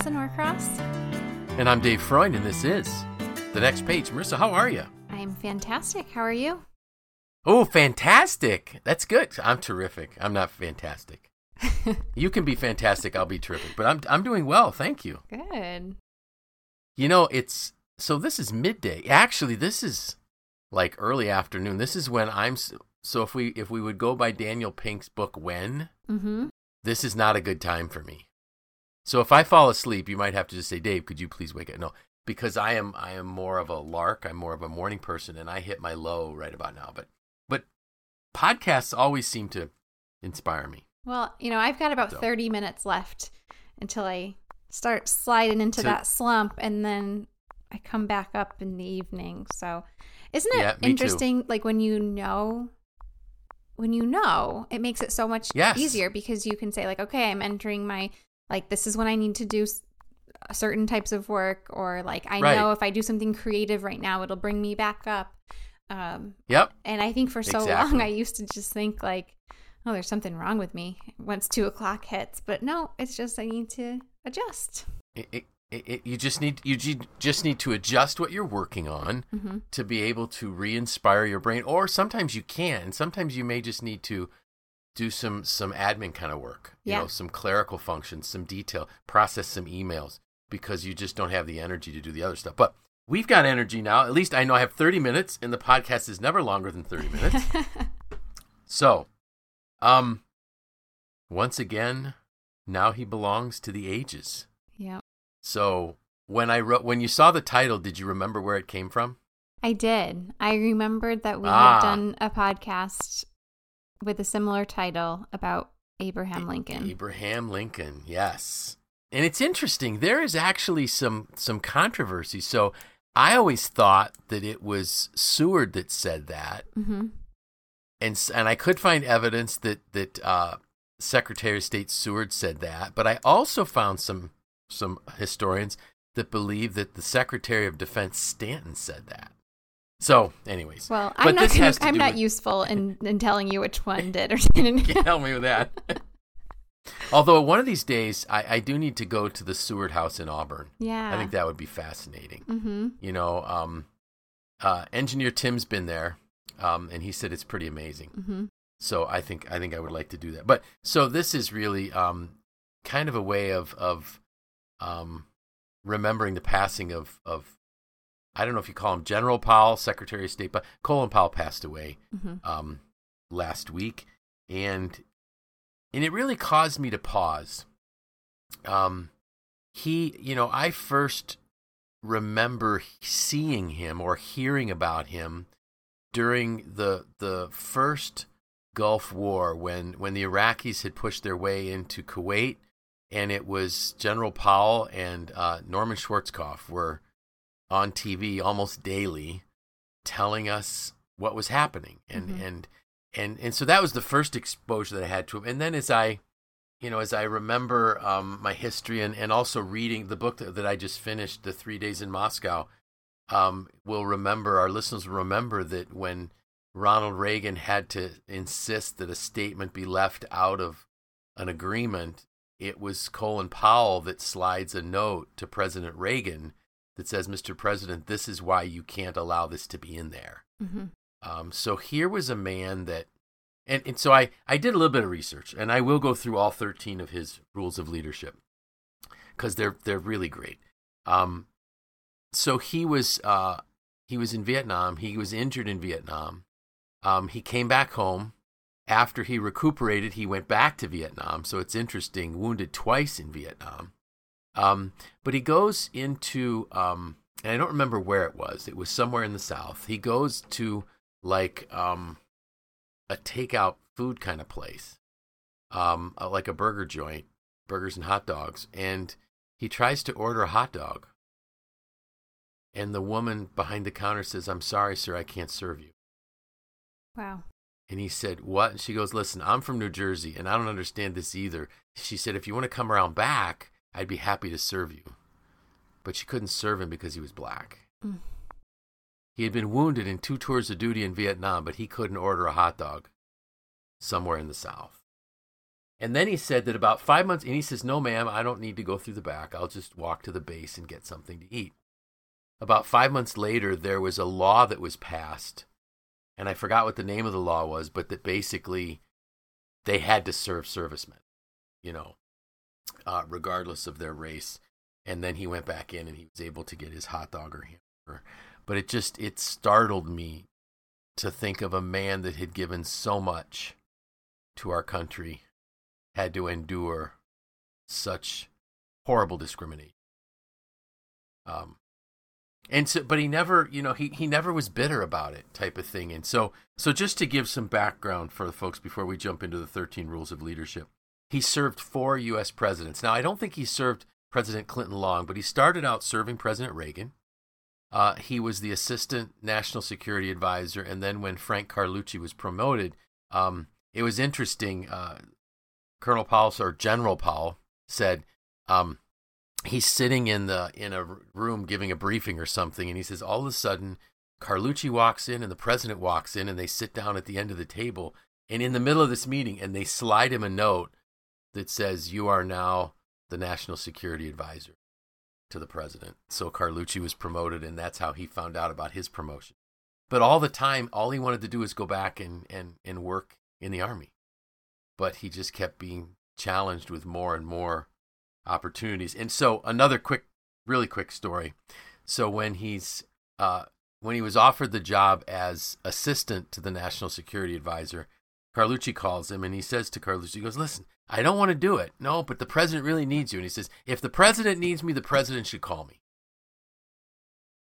Marisa Norcross. And I'm Dave Freund, and this is The Next Page. Marisa, how are you? I'm fantastic. How are you? Oh, fantastic. That's good. I'm terrific. I'm not fantastic. you can be fantastic. I'll be terrific. But I'm, I'm doing well. Thank you. Good. You know, it's so this is midday. Actually, this is like early afternoon. This is when I'm so if we if we would go by Daniel Pink's book When, Mm-hmm. this is not a good time for me. So if I fall asleep, you might have to just say, "Dave, could you please wake up?" No, because I am I am more of a lark. I'm more of a morning person, and I hit my low right about now. But but podcasts always seem to inspire me. Well, you know, I've got about So. 30 minutes left until I start sliding into So- that slump and then I come back up in the evening. So, isn't it Yeah, me too. interesting like when you know when you know, it makes it so much Yes. easier because you can say like, okay, I'm entering my like this is when I need to do certain types of work or like I Right. know if I do something creative right now, it'll bring me back up. Um Yep. and I think for so Exactly. long, I used to just think like, oh, there's something wrong with me once two o'clock hits. But no, it's just I need to adjust. It, it, it, you just need you ju- just need to adjust what you're working on hmm to be able to re-inspire your brain or sometimes you can sometimes you may just need to do some some admin kind of work you know some clerical functions some detail process some emails because you just don't have the energy to do the other stuff. But we've got energy now. At least i know i have 30 minutes and the podcast is never longer than 30 minutes. So um once again now he belongs to the ages. Yeah, so when i wrote when you saw the title did you remember where it came from? I did. I remembered that we Ah. had done a podcast with a similar title about Abraham Lincoln. Abraham Lincoln, yes. And it's interesting. There is actually some some controversy. So I always thought that it was Seward that said that, hmm and and I could find evidence that that uh, Secretary of State Seward said that. But I also found some some historians that believe that the Secretary of Defense Stanton said that. So, anyways, Well, I'm not. Gonna, I'm not with- useful in, in telling you which one did or didn't. can't help me with that. Although one of these days, I, I do need to go to the Seward House in Auburn. yeah. I think that would be fascinating. Mm-hmm. You know, um, uh, engineer Tim's been there, um, and he said it's pretty amazing. Mm-hmm. So I think I think I would like to do that. But so this is really um, kind of a way of of um, remembering the passing of of I don't know if you call him General Powell, Secretary of State, but Colin Powell passed away Mm-hmm. um, last week, and and it really caused me to pause. Um, he, you know, I first remember seeing him or hearing about him during the the first Gulf War when when the Iraqis had pushed their way into Kuwait, and it was General Powell and uh, Norman Schwarzkopf were on TV almost daily, telling us what was happening, and Mhm. and and and so that was the first exposure that I had to him. And then as I, you know, as I remember um, my history and and also reading the book that, that I just finished, the Three Days in Moscow, um, will remember our listeners will remember that when Ronald Reagan had to insist that a statement be left out of an agreement, it was Colin Powell that slides a note to President Reagan that says, "Mr. President, this is why you can't allow this to be in there." Mm-hmm. Um, so here was a man that, and, and so I, I did a little bit of research, and I will go through all 13 of his rules of leadership because they're they're really great. Um, so he was uh, he was in Vietnam. He was injured in Vietnam. Um, he came back home. After he recuperated, he went back to Vietnam. So it's interesting, wounded twice in Vietnam. Um, but he goes into, um, and I don't remember where it was. It was somewhere in the South. He goes to like um, a takeout food kind of place, um, uh, like a burger joint, burgers and hot dogs. And he tries to order a hot dog. And the woman behind the counter says, I'm sorry, sir, I can't serve you. Wow. And he said, What? And she goes, Listen, I'm from New Jersey and I don't understand this either. She said, If you want to come around back, I'd be happy to serve you. But she couldn't serve him because he was black. Mm. He had been wounded in two tours of duty in Vietnam, but he couldn't order a hot dog somewhere in the South. And then he said that about five months, and he says, No, ma'am, I don't need to go through the back. I'll just walk to the base and get something to eat. About five months later, there was a law that was passed, and I forgot what the name of the law was, but that basically they had to serve servicemen, you know, uh, regardless of their race. And then he went back in and he was able to get his hot dog or hamburger. But it just, it startled me to think of a man that had given so much to our country had to endure such horrible discrimination. Um, and so, but he never, you know, he, he never was bitter about it, type of thing. And so, so just to give some background for the folks before we jump into the 13 rules of leadership, he served four U.S. presidents. Now, I don't think he served President Clinton long, but he started out serving President Reagan. Uh, he was the assistant national security advisor, and then when Frank Carlucci was promoted, um, it was interesting. Uh, Colonel Powell or General Powell said um, he's sitting in the in a room giving a briefing or something, and he says all of a sudden Carlucci walks in and the president walks in, and they sit down at the end of the table, and in the middle of this meeting, and they slide him a note that says you are now the national security advisor to the president. So Carlucci was promoted, and that's how he found out about his promotion. But all the time, all he wanted to do was go back and, and, and work in the army but he just kept being challenged with more and more opportunities. And so another quick, really quick story. So when he's uh, when he was offered the job as assistant to the national security advisor, Carlucci calls him and he says to Carlucci, he goes, "Listen, I don't want to do it. No, but the president really needs you." And he says, "If the president needs me, the president should call me."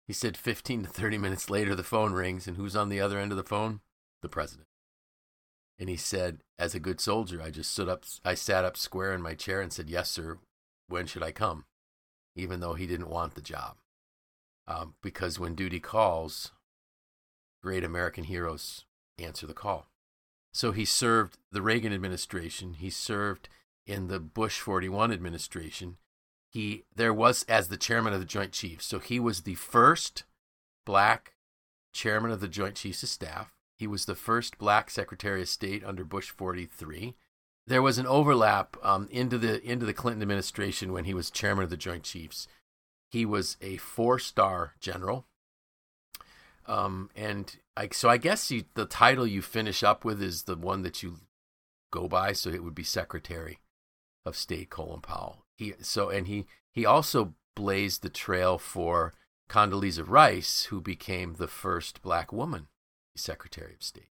He said 15 to 30 minutes later, the phone rings, and who's on the other end of the phone? The president. And he said, as a good soldier, I just stood up, I sat up square in my chair and said, Yes, sir, when should I come? Even though he didn't want the job. Um, because when duty calls, great American heroes answer the call. So he served the Reagan administration, he served in the Bush 41 administration. He there was as the chairman of the Joint Chiefs. So he was the first black chairman of the Joint Chiefs of Staff. He was the first black Secretary of State under Bush 43. There was an overlap um, into the into the Clinton administration when he was chairman of the Joint Chiefs. He was a four-star general, um, and I, so I guess you, the title you finish up with is the one that you go by. So it would be Secretary of State Colin Powell. He so and he he also blazed the trail for Condoleezza Rice, who became the first black woman Secretary of State.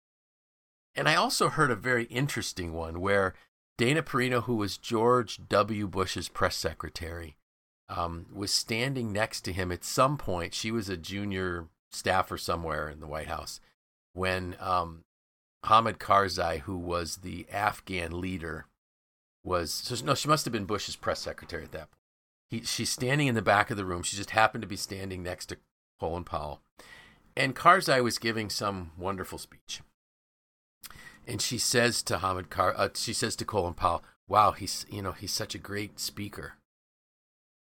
And I also heard a very interesting one where Dana Perino, who was George W. Bush's press secretary, um, was standing next to him at some point. She was a junior staffer somewhere in the White House when um, Hamid Karzai, who was the Afghan leader, was so no, she must have been Bush's press secretary at that point. He, she's standing in the back of the room. She just happened to be standing next to Colin Powell, and Karzai was giving some wonderful speech. And she says to Hamid Kar, uh, she says to Colin Powell, "Wow, he's you know he's such a great speaker."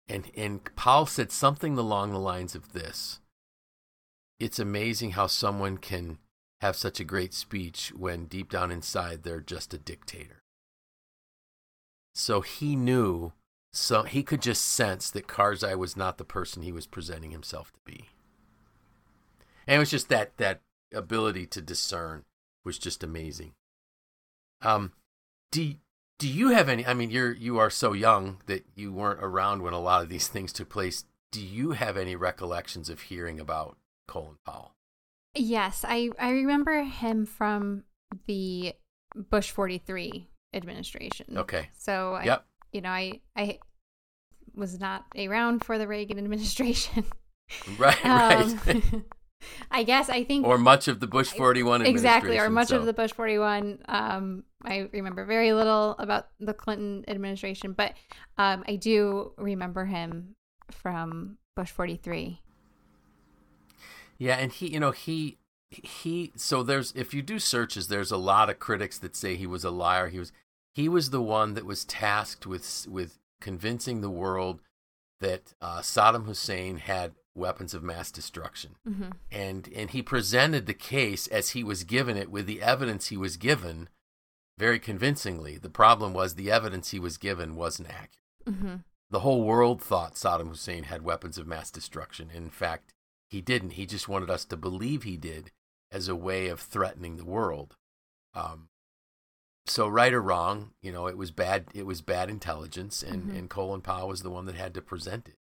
And and Powell said something along the lines of this: "It's amazing how someone can have such a great speech when deep down inside they're just a dictator." So he knew, so he could just sense that Karzai was not the person he was presenting himself to be and it was just that that ability to discern was just amazing. Um, do do you have any? I mean, you're you are so young that you weren't around when a lot of these things took place. Do you have any recollections of hearing about Colin Powell? Yes, I I remember him from the Bush 43 administration. Okay. So I, yep. you know, I I was not around for the Reagan administration. Right, right. Um, I guess I think or much of the Bush 41 exactly or much so. of the Bush 41 um I remember very little about the Clinton administration but um I do remember him from Bush 43 yeah and he you know he he so there's if you do searches there's a lot of critics that say he was a liar he was he was the one that was tasked with with convincing the world that uh, Saddam Hussein had weapons of mass destruction. mm-hmm. And and he presented the case as he was given it with the evidence he was given very convincingly. The problem was the evidence he was given wasn't accurate. Mm-hmm. The whole world thought Saddam Hussein had weapons of mass destruction. In fact, he didn't. He just wanted us to believe he did as a way of threatening the world. Um, so right or wrong, you know, it was bad. It was bad intelligence, and Mhm. and Colin Powell was the one that had to present it.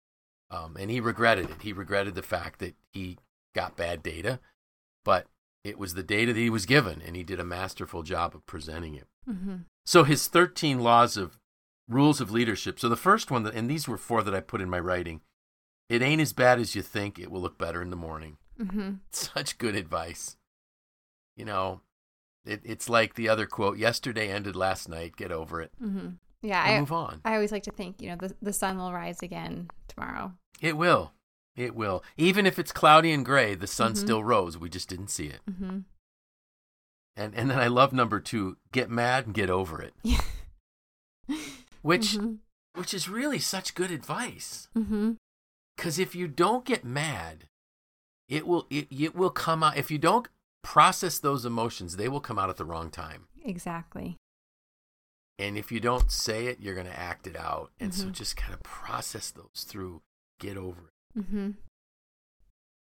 Um, and he regretted it. He regretted the fact that he got bad data, but it was the data that he was given, and he did a masterful job of presenting it. Mm-hmm. So his 13 laws of rules of leadership. So the first one, that, and these were four that I put in my writing. It ain't as bad as you think. It will look better in the morning. Mm-hmm. Such good advice. You know, it, it's like the other quote: "Yesterday ended last night. Get over it Mm-hmm. Yeah, I move on." I always like to think, you know, the the sun will rise again tomorrow. It will. It will. Even if it's cloudy and gray, the sun Mhm. still rose. We just didn't see it. Mm-hmm. And and then I love number two: get mad and get over it, which mm-hmm. which is really such good advice. Mm-hmm. Because if you don't get mad, it will it, it will come out. If you don't process those emotions, they will come out at the wrong time. Exactly. And if you don't say it, you're going to act it out. And so Mhm. just kind of process those through. Get over it. Mm-hmm.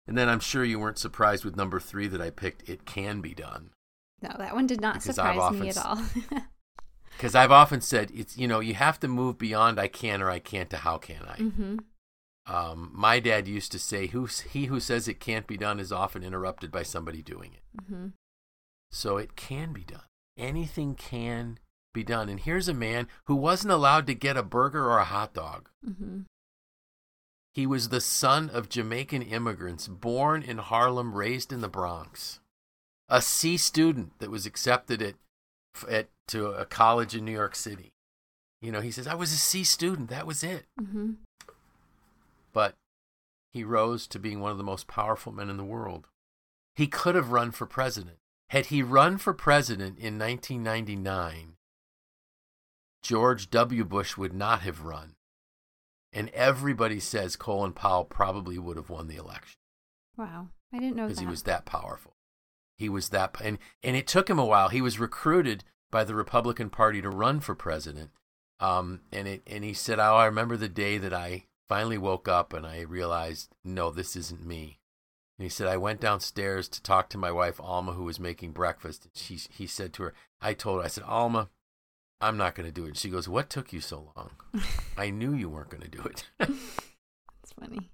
And then I'm sure you weren't surprised with number three that I picked. It can be done. No, that one did not Because surprise me at all. Because I've often said it's you know you have to move beyond I can or I can't to how can I. mm-hmm. Um, my dad used to say, "Who's he who says it can't be done is often interrupted by somebody doing it." Mm-hmm. So it can be done. Anything can be done. And here's a man who wasn't allowed to get a burger or a hot dog. Mm-hmm. He was the son of Jamaican immigrants, born in Harlem, raised in the Bronx. A C student that was accepted at, at to a college in New York City. You know, he says, "I was a C student. That was it." Mm-hmm. But he rose to being one of the most powerful men in the world. He could have run for president. Had he run for president in 1999, George W. Bush would not have run. And everybody says Colin Powell probably would have won the election Wow, I didn't know because he was that powerful. He was that, and and it took him a while. He was recruited by the Republican Party to run for president. Um, and it and he said, "Oh, I remember the day that I finally woke up and I realized, no, this isn't me." And he said, "I went downstairs to talk to my wife Alma, who was making breakfast. And she he said to her, I told her, I said, Alma, I'm not going to do it. And she goes, What took you so long? I knew you weren't going to do it." It's funny.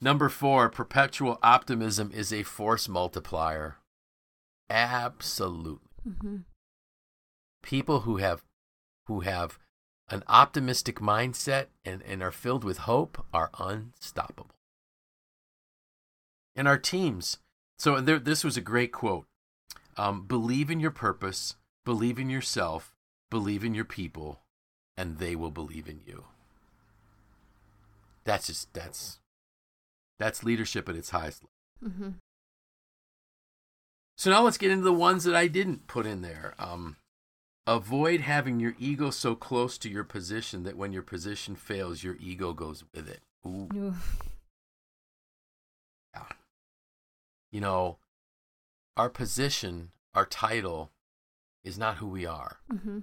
Number four, perpetual optimism is a force multiplier. Absolutely. Mm-hmm. People who have who have an optimistic mindset and, and are filled with hope are unstoppable. And our teams. So there, this was a great quote. Um, believe in your purpose, believe in yourself, believe in your people, and they will believe in you. That's just that's that's leadership at its highest level. Mm-hmm. So now let's get into the ones that I didn't put in there. Um, avoid having your ego so close to your position that when your position fails, your ego goes with it. Ooh, Ooh. yeah. You know, our position, our title, is not who we are, Mm-hmm.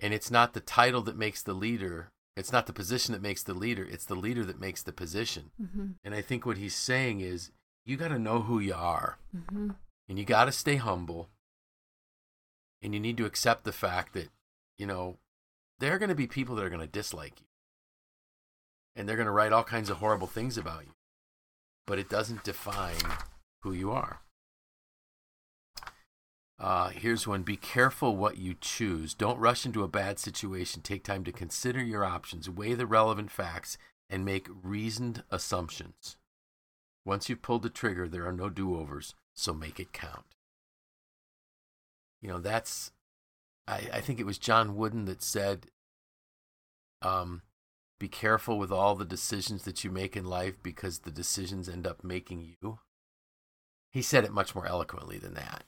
and it's not the title that makes the leader. It's not the position that makes the leader. It's the leader that makes the position. Mm-hmm. And I think what he's saying is, you got to know who you are. Mm-hmm. and you got to stay humble and you need to accept the fact that you know there are going to be people that are going to dislike you. And they're going to write all kinds of horrible things about you. But it doesn't define who you are. Uh, here's one. Be careful what you choose. Don't rush into a bad situation. Take time to consider your options. Weigh the relevant facts and make reasoned assumptions. Once you've pulled the trigger there are no do-overs so make it count. You know, that's, I, I think it was John Wooden that said, um, be careful with all the decisions that you make in life because the decisions end up making you. He said it much more eloquently than that.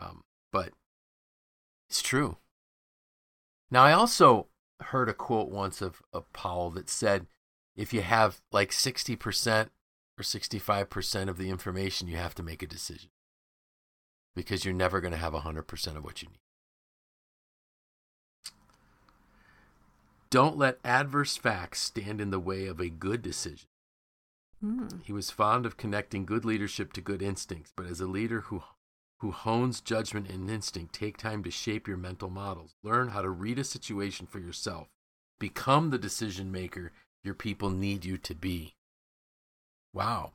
Um, but it's true. Now, I also heard a quote once of, of Powell that said, if you have like 60% or 65% of the information, you have to make a decision because you're never going to have 100% of what you need. Don't let adverse facts stand in the way of a good decision. Mm. He was fond of connecting good leadership to good instincts, but as a leader who who hones judgment and instinct, take time to shape your mental models. Learn how to read a situation for yourself. Become the decision maker your people need you to be. Wow.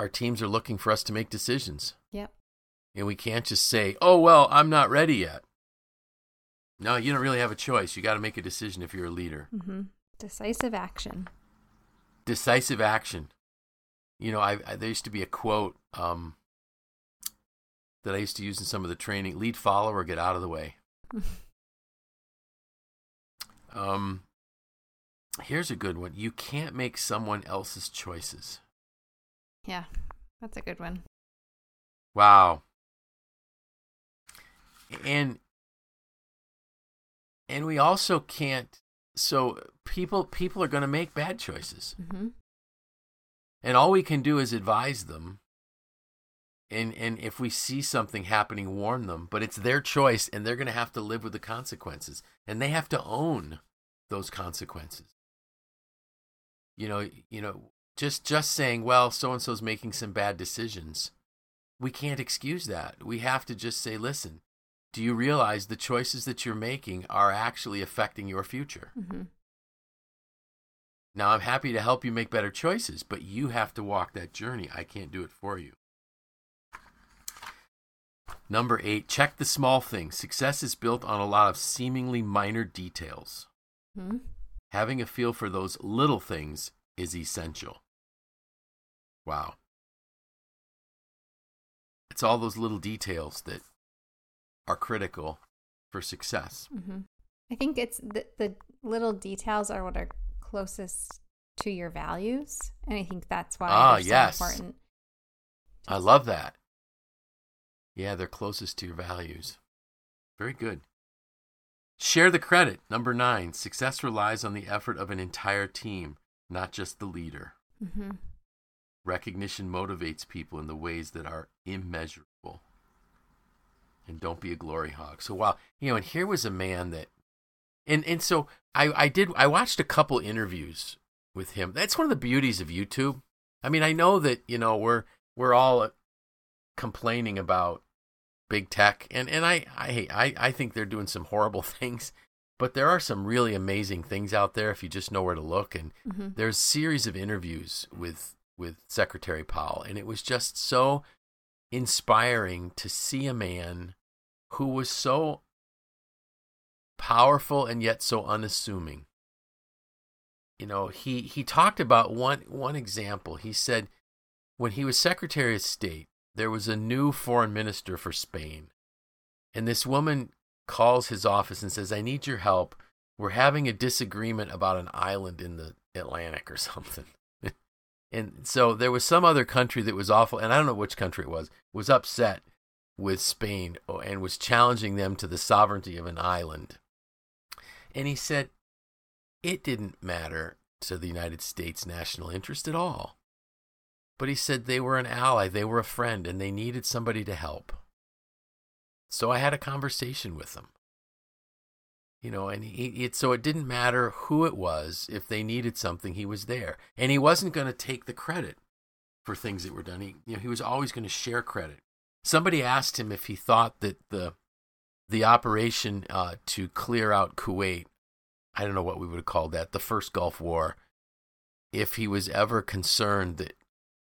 Our teams are looking for us to make decisions. Yep. And we can't just say, oh, well, I'm not ready yet. No, you don't really have a choice. You got to make a decision if you're a leader. hmm Decisive action. Decisive action. You know, I, I there used to be a quote um, that I used to use in some of the training: "Lead, follow, or get out of the way." um, here's a good one: You can't make someone else's choices. Yeah, that's a good one. Wow. And and we also can't so people people are going to make bad choices. hmm And all we can do is advise them. And and if we see something happening, warn them, but it's their choice and they're going to have to live with the consequences and they have to own those consequences. You know, you know, just just saying, well, so and so's making some bad decisions. We can't excuse that. We have to just say, listen, do you realize the choices that you're making are actually affecting your future? hmm Now, I'm happy to help you make better choices, but you have to walk that journey. I can't do it for you. Number eight, check the small things. Success is built on a lot of seemingly minor details. hmm Having a feel for those little things is essential. Wow. It's all those little details that are critical for success. hmm I think it's the, the little details are what are closest to your values, and I think that's why Ah, they're so yes. important. I love that. Yeah, they're closest to your values. Very good. Share the credit. Number nine, success relies on the effort of an entire team, not just the leader. hmm Recognition motivates people in the ways that are immeasurable. And don't be a glory hog. So wow, you know, and here was a man that and and so I I did I watched a couple interviews with him. That's one of the beauties of YouTube. I mean, I know that, you know, we're we're all complaining about big tech and and I I hate I I think they're doing some horrible things, but there are some really amazing things out there if you just know where to look and hmm there's a series of interviews with with Secretary Powell, and it was just so inspiring to see a man who was so powerful and yet so unassuming. You know, he he talked about one one example. He said when he was Secretary of State, there was a new foreign minister for Spain. And this woman calls his office and says, "I need your help. We're having a disagreement about an island in the Atlantic or something." and so there was some other country that was awful, and I don't know which country it was, was upset with Spain oh, and was challenging them to the sovereignty of an island. And he said it didn't matter to the United States national interest at all. But he said they were an ally, they were a friend, and they needed somebody to help. So I had a conversation with them. You know, and he, it, so it didn't matter who it was. If they needed something, he was there. And he wasn't going to take the credit for things that were done. He, you know, he was always going to share credit. Somebody asked him if he thought that the the operation uh, to clear out Kuwait, I don't know what we would have called that, the first Gulf War, if he was ever concerned that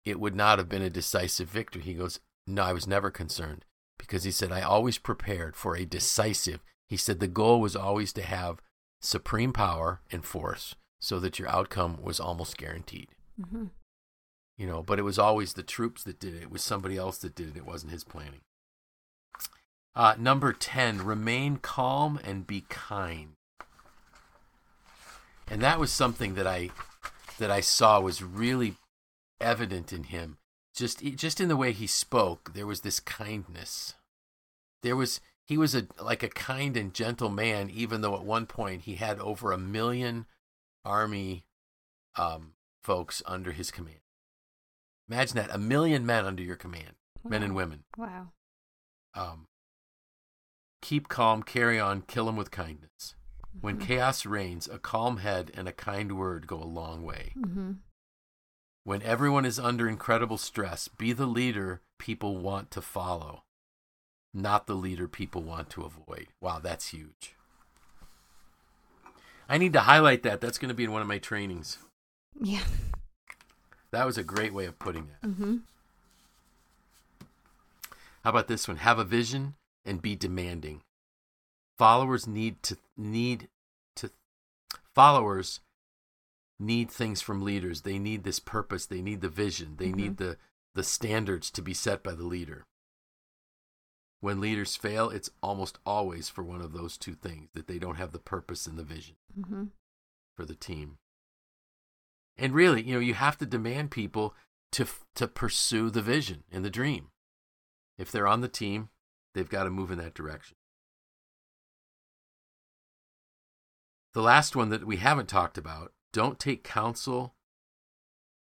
it would not have been a decisive victory. He goes, No, I was never concerned because he said, I always prepared for a decisive. He said the goal was always to have supreme power and force so that your outcome was almost guaranteed. hmm You know, but it was always the troops that did it. It was somebody else that did it. It wasn't his planning. Uh, number 10, remain calm and be kind. And that was something that I that I saw was really evident in him. Just just in the way he spoke, there was this kindness. There was he was a like a kind and gentle man even though at one point he had over a million army um, folks under his command. Imagine that, a million men under your command, men and women. Wow. Um, keep calm, carry on, kill them with kindness. When Mhm. chaos reigns, a calm head and a kind word go a long way. Mhm. When everyone is under incredible stress, be the leader people want to follow, not the leader people want to avoid. Wow, that's huge. I need to highlight that. That's going to be in one of my trainings. Yeah. That was a great way of putting that. Mhm. How about this one? Have a vision and be demanding. Followers need to need to followers need things from leaders. They need this purpose, they need the vision, they Mhm. need the the standards to be set by the leader. When leaders fail, it's almost always for one of those two things that they don't have the purpose and the vision mm-hmm. for the team. And really, you know, you have to demand people to to pursue the vision and the dream. If they're on the team, they've got to move in that direction. The last one that we haven't talked about, don't take counsel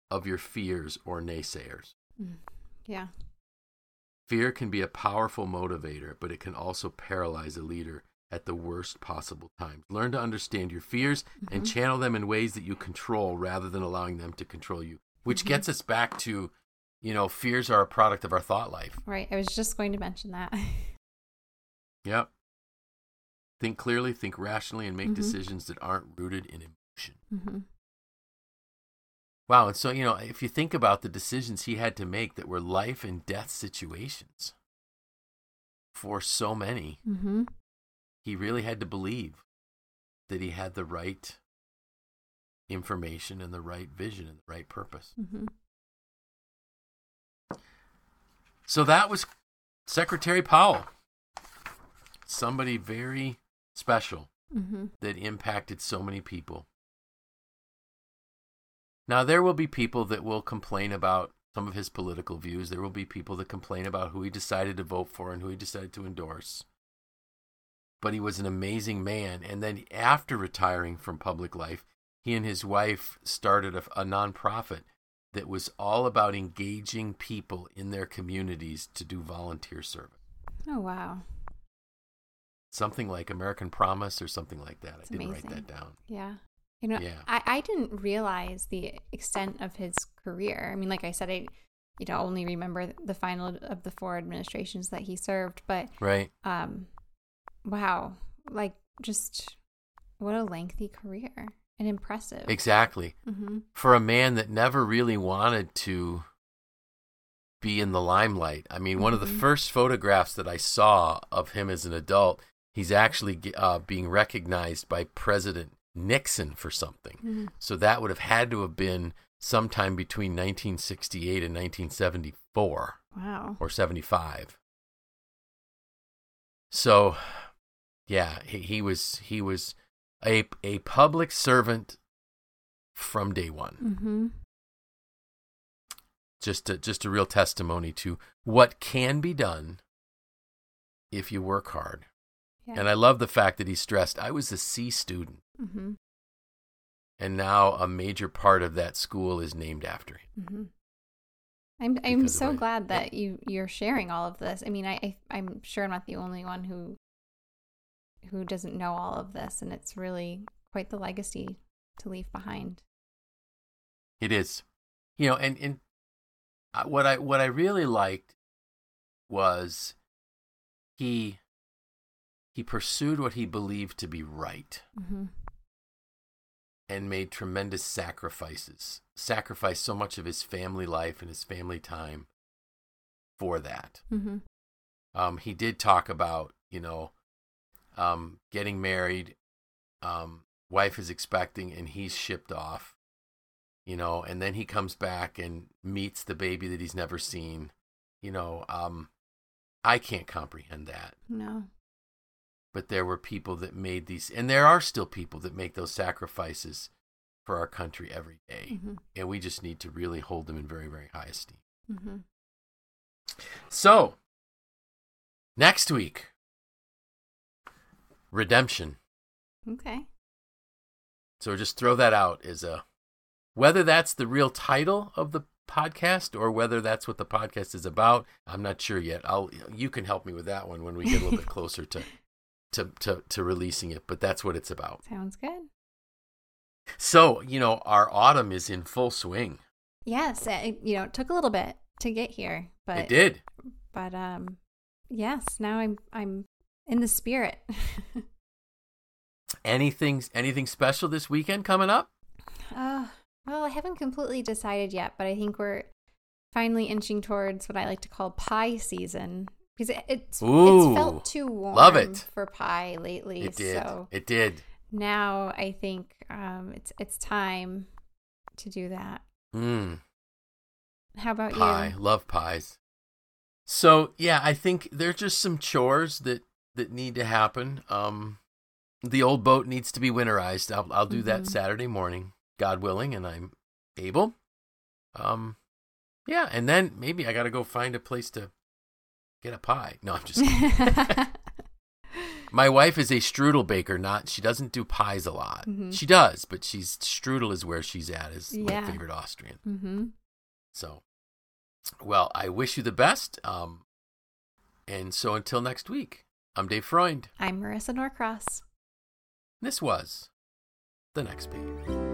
of your fears or naysayers. Mm. Yeah. Fear can be a powerful motivator, but it can also paralyze a leader at the worst possible times. Learn to understand your fears and Mhm. channel them in ways that you control rather than allowing them to control you, which Mhm. gets us back to, you know, fears are a product of our thought life. Right. I was just going to mention that. Yep. Think clearly, think rationally, and make Mhm. decisions that aren't rooted in Mhm. Wow. And so, you know, if you think about the decisions he had to make that were life and death situations for so many, Mhm. he really had to believe that he had the right information and the right vision and the right purpose. Mhm. So that was Secretary Powell. Somebody very special Mhm. that impacted so many people. Now, there will be people that will complain about some of his political views. There will be people that complain about who he decided to vote for and who he decided to endorse. But he was an amazing man. And then, after retiring from public life, he and his wife started a, a nonprofit that was all about engaging people in their communities to do volunteer service. Oh wow. Something like American Promise or something like that. I didn't amazing. write that down. Yeah. You know, Yeah. I, I didn't realize the extent of his career. I mean, like I said, I you know only remember the final of the four administrations that he served, but Right. um, wow, like just what a lengthy career and impressive. Exactly. Mm-hmm. For a man that never really wanted to be in the limelight. I mean, one of the Mhm. first photographs that I saw of him as an adult, he's actually uh, being recognized by President Nixon for something. Mhm. So that would have had to have been sometime between 1968 and 1974 Wow. or 75. So, yeah, he, he was he was a a public servant from day one. Mm-hmm. Just a, just a real testimony to what can be done if you work hard. Yeah. And I love the fact that he stressed I was a C student mm-hmm. and now a major part of that school is named after him. Mm-hmm. I'm I'm so glad that you you're sharing all of this. I mean, I, I I'm sure I'm not the only one who who doesn't know all of this, and it's really quite the legacy to leave behind. It is, you know, and and what I what I really liked was he he pursued what he believed to be right Mm-hmm. And made tremendous sacrifices. Sacrificed so much of his family life and his family time for that. Mm-hmm. Um, he did talk about, you know, um, getting married, um, wife is expecting, and he's shipped off, you know, and then he comes back and meets the baby that he's never seen. You know, um, I can't comprehend that. No. But there were people that made these, and there are still people that make those sacrifices for our country every day. Mm-hmm. And we just need to really hold them in very, very high esteem. Mm-hmm. So, next week, redemption. Okay. So just throw that out as a whether that's the real title of the podcast or whether that's what the podcast is about. I'm not sure yet. I'll you can help me with that one when we get a little bit closer to to, to, to releasing it, but that's what it's about. Sounds good. So, you know, our autumn is in full swing. Yes, it, you know, it took a little bit to get here, but it did. But um, yes, now I'm I'm in the spirit. anything anything special this weekend coming up? Uh, well, I haven't completely decided yet, but I think we're finally inching towards what I like to call pie season because it, it's Ooh, it's felt too warm love it. for pie lately. It did. So It did. now I think um, it's it's time to do that. Mm, How about pie. you? Love pies. So yeah, I think there's just some chores that that need to happen. Um, the old boat needs to be winterized. I'll I'll do that Mhm. Saturday morning, God willing, and I'm able. Um, yeah, and then maybe I got to go find a place to get a pie. No, I'm just. kidding. My wife is a strudel baker. Not she doesn't do pies a lot. Mhm. She does, but she's strudel is where she's at. Is Yeah. my favorite Austrian. mm-hmm. So, well, I wish you the best. Um, and so until next week, I'm Dave Freund. I'm Marisa Norcross. This was the next page.